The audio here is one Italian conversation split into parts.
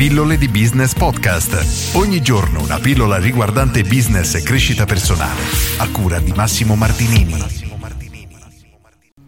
Pillole di Business Podcast. Ogni giorno una pillola riguardante business e crescita personale. A cura di Massimo Martinini.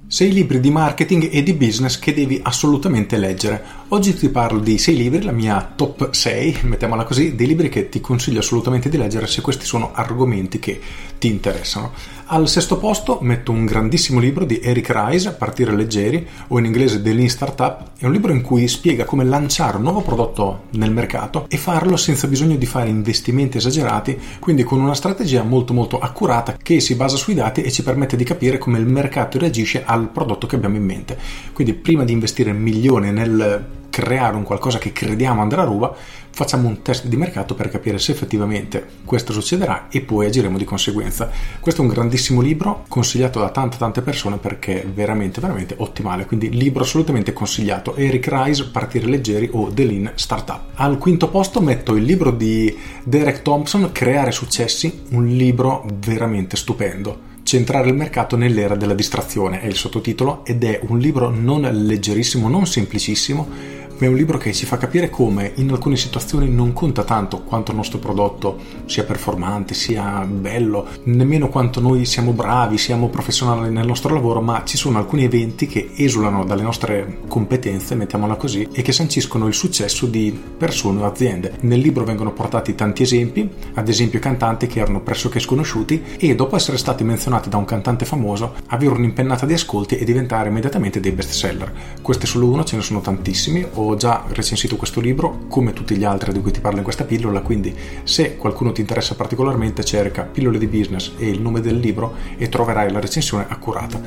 6 libri di marketing e di business che devi assolutamente leggere. Oggi ti parlo di 6 libri, la mia top 6, mettiamola così, dei libri che ti consiglio assolutamente di leggere se questi sono argomenti che ti interessano. Al sesto posto metto un grandissimo libro di Eric Rice, Partire leggeri, o in inglese The Lean Startup. È un libro in cui spiega come lanciare un nuovo prodotto nel mercato e farlo senza bisogno di fare investimenti esagerati, quindi con una strategia molto molto accurata che si basa sui dati e ci permette di capire come il mercato reagisce al prodotto che abbiamo in mente. Quindi prima di investire milioni nel creare un qualcosa che crediamo andrà a ruba, facciamo un test di mercato per capire se effettivamente questo succederà e poi agiremo di conseguenza. Questo è un grandissimo libro consigliato da tante tante persone perché è veramente veramente ottimale, quindi libro assolutamente consigliato. Eric Rice, Partire leggeri o The Lean Startup. Al quinto posto metto il libro di Derek Thompson, Creare successi, un libro veramente stupendo. Centrare il mercato nell'era della distrazione è il sottotitolo ed è un libro non leggerissimo, non semplicissimo, ma è un libro che ci fa capire come in alcune situazioni non conta tanto quanto il nostro prodotto sia performante, sia bello, nemmeno quanto noi siamo bravi, siamo professionali nel nostro lavoro, ma ci sono alcuni eventi che esulano dalle nostre competenze, mettiamola così, e che sanciscono il successo di persone o aziende. Nel libro vengono portati tanti esempi, ad esempio cantanti che erano pressoché sconosciuti e dopo essere stati menzionati da un cantante famoso, avere un'impennata di ascolti e diventare immediatamente dei best seller. Questo è solo uno, ce ne sono tantissimi, già recensito questo libro come tutti gli altri di cui ti parlo in questa pillola, quindi se qualcuno ti interessa particolarmente cerca pillole di business e il nome del libro e troverai la recensione accurata.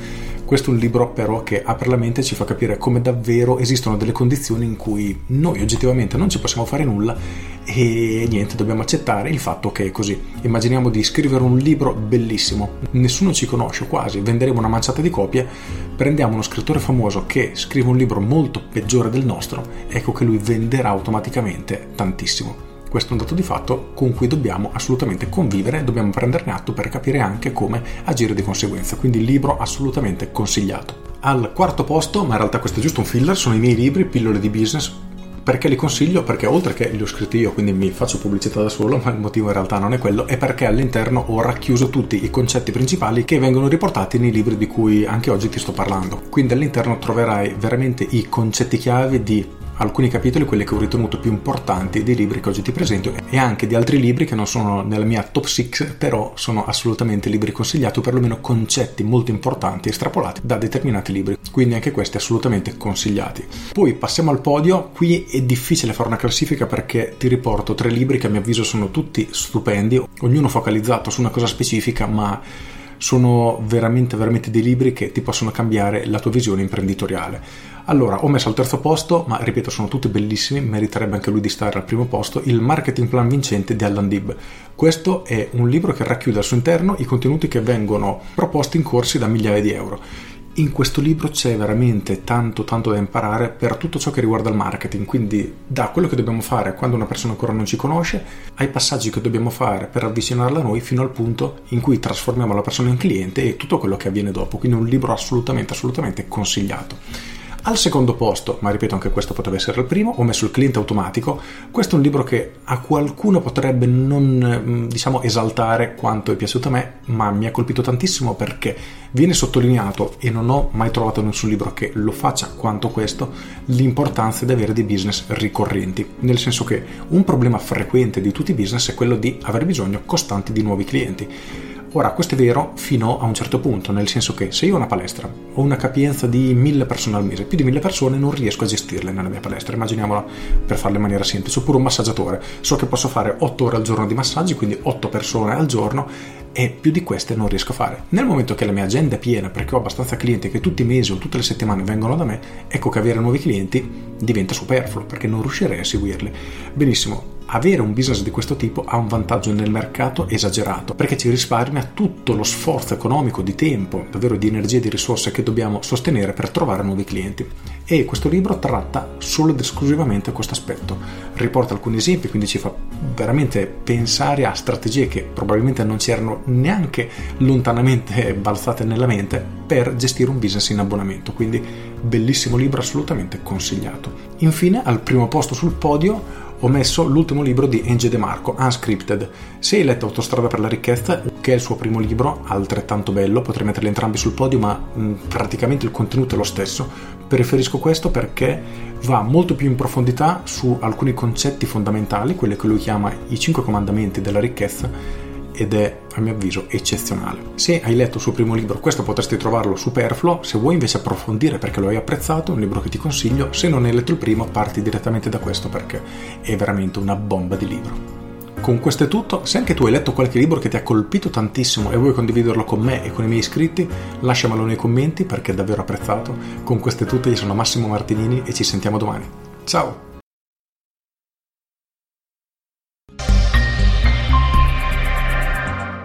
Questo è un libro però che apre la mente e ci fa capire come davvero esistono delle condizioni in cui noi oggettivamente non ci possiamo fare nulla e niente, dobbiamo accettare il fatto che è così. Immaginiamo di scrivere un libro bellissimo, nessuno ci conosce quasi, venderemo una manciata di copie, prendiamo uno scrittore famoso che scrive un libro molto peggiore del nostro, ecco che lui venderà automaticamente tantissimo. Questo è un dato di fatto con cui dobbiamo assolutamente convivere, dobbiamo prenderne atto per capire anche come agire di conseguenza. Quindi libro assolutamente consigliato. Al quarto posto, ma in realtà questo è giusto un filler, sono i miei libri, pillole di business, perché li consiglio? Perché oltre che li ho scritti io, quindi mi faccio pubblicità da solo, ma il motivo in realtà non è quello, è perché all'interno ho racchiuso tutti i concetti principali che vengono riportati nei libri di cui anche oggi ti sto parlando. Quindi all'interno troverai veramente i concetti chiave di alcuni capitoli, quelli che ho ritenuto più importanti dei libri che oggi ti presento e anche di altri libri che non sono nella mia top 6, però sono assolutamente libri consigliati o perlomeno concetti molto importanti estrapolati da determinati libri. Quindi anche questi assolutamente consigliati. Poi passiamo al podio, qui è difficile fare una classifica perché ti riporto tre libri che a mio avviso sono tutti stupendi, ognuno focalizzato su una cosa specifica, ma sono veramente veramente dei libri che ti possono cambiare la tua visione imprenditoriale. Allora, ho messo al terzo posto, ma ripeto, sono tutti bellissimi, meriterebbe anche lui di stare al primo posto, il Marketing Plan Vincente di Alan Dib. Questo è un libro che racchiude al suo interno i contenuti che vengono proposti in corsi da migliaia di euro. In questo libro c'è veramente tanto tanto da imparare per tutto ciò che riguarda il marketing, quindi da quello che dobbiamo fare quando una persona ancora non ci conosce, ai passaggi che dobbiamo fare per avvicinarla a noi fino al punto in cui trasformiamo la persona in cliente e tutto quello che avviene dopo, quindi un libro assolutamente assolutamente consigliato. Al secondo posto, ma ripeto anche questo potrebbe essere il primo, ho messo il cliente automatico. Questo è un libro che a qualcuno potrebbe non mm, diciamo esaltare quanto è piaciuto a me, ma mi ha colpito tantissimo perché viene sottolineato e non ho mai trovato nessun libro che lo faccia quanto questo, l'importanza di avere dei business ricorrenti, nel senso che un problema frequente di tutti i business è quello di avere bisogno costanti di nuovi clienti Ora, questo è vero fino a un certo punto, nel senso che se io ho una palestra, ho una capienza di mille persone al mese, più di mille persone non riesco a gestirle nella mia palestra, immaginiamola per farla in maniera semplice, oppure un massaggiatore, so che posso fare 8 ore al giorno di massaggi, quindi 8 persone al giorno e più di queste non riesco a fare. Nel momento che la mia agenda è piena, perché ho abbastanza clienti che tutti i mesi o tutte le settimane vengono da me, ecco che avere nuovi clienti diventa superfluo perché non riuscirei a seguirli. Benissimo, avere un business di questo tipo ha un vantaggio nel mercato esagerato perché ci risparmia tutto lo sforzo economico di tempo, davvero di energie e di risorse che dobbiamo sostenere per trovare nuovi clienti. E questo libro tratta solo ed esclusivamente questo aspetto. Riporta alcuni esempi, quindi ci fa veramente pensare a strategie che probabilmente non ci erano neanche lontanamente balzate nella mente per gestire un business in abbonamento. Quindi bellissimo libro, assolutamente consigliato. Infine, al primo posto sul podio ho messo l'ultimo libro di Enge De Marco, Unscripted. Se hai letto Autostrada per la ricchezza, che è il suo primo libro, altrettanto bello, potrei metterli entrambi sul podio, ma mh, praticamente il contenuto è lo stesso. Preferisco questo perché va molto più in profondità su alcuni concetti fondamentali, quelli che lui chiama i cinque comandamenti della ricchezza, ed è a mio avviso eccezionale. Se hai letto il suo primo libro, questo potresti trovarlo superfluo, se vuoi invece approfondire perché lo hai apprezzato, è un libro che ti consiglio, se non hai letto il primo parti direttamente da questo perché è veramente una bomba di libro. Con questo è tutto, se anche tu hai letto qualche libro che ti ha colpito tantissimo e vuoi condividerlo con me e con i miei iscritti, lasciamelo nei commenti perché è davvero apprezzato. Con questo è tutto, io sono Massimo Martinini e ci sentiamo domani. Ciao!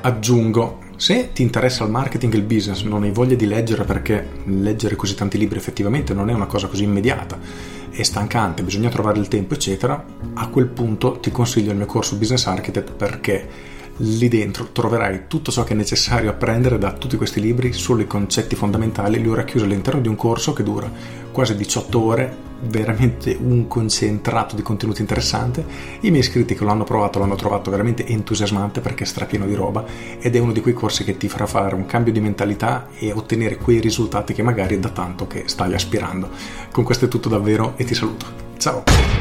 Aggiungo, se ti interessa il marketing e il business, non hai voglia di leggere perché leggere così tanti libri effettivamente non è una cosa così immediata, è stancante, bisogna trovare il tempo, eccetera, a quel punto ti consiglio il mio corso Business Architect perché lì dentro troverai tutto ciò che è necessario apprendere da tutti questi libri, solo i concetti fondamentali, li ho racchiusi all'interno di un corso che dura quasi 18 ore veramente un concentrato di contenuti interessante. I miei iscritti che lo hanno provato l'hanno trovato veramente entusiasmante perché è strapieno di roba ed è uno di quei corsi che ti farà fare un cambio di mentalità e ottenere quei risultati che magari è da tanto che stai aspirando. Con questo è tutto davvero e ti saluto. Ciao!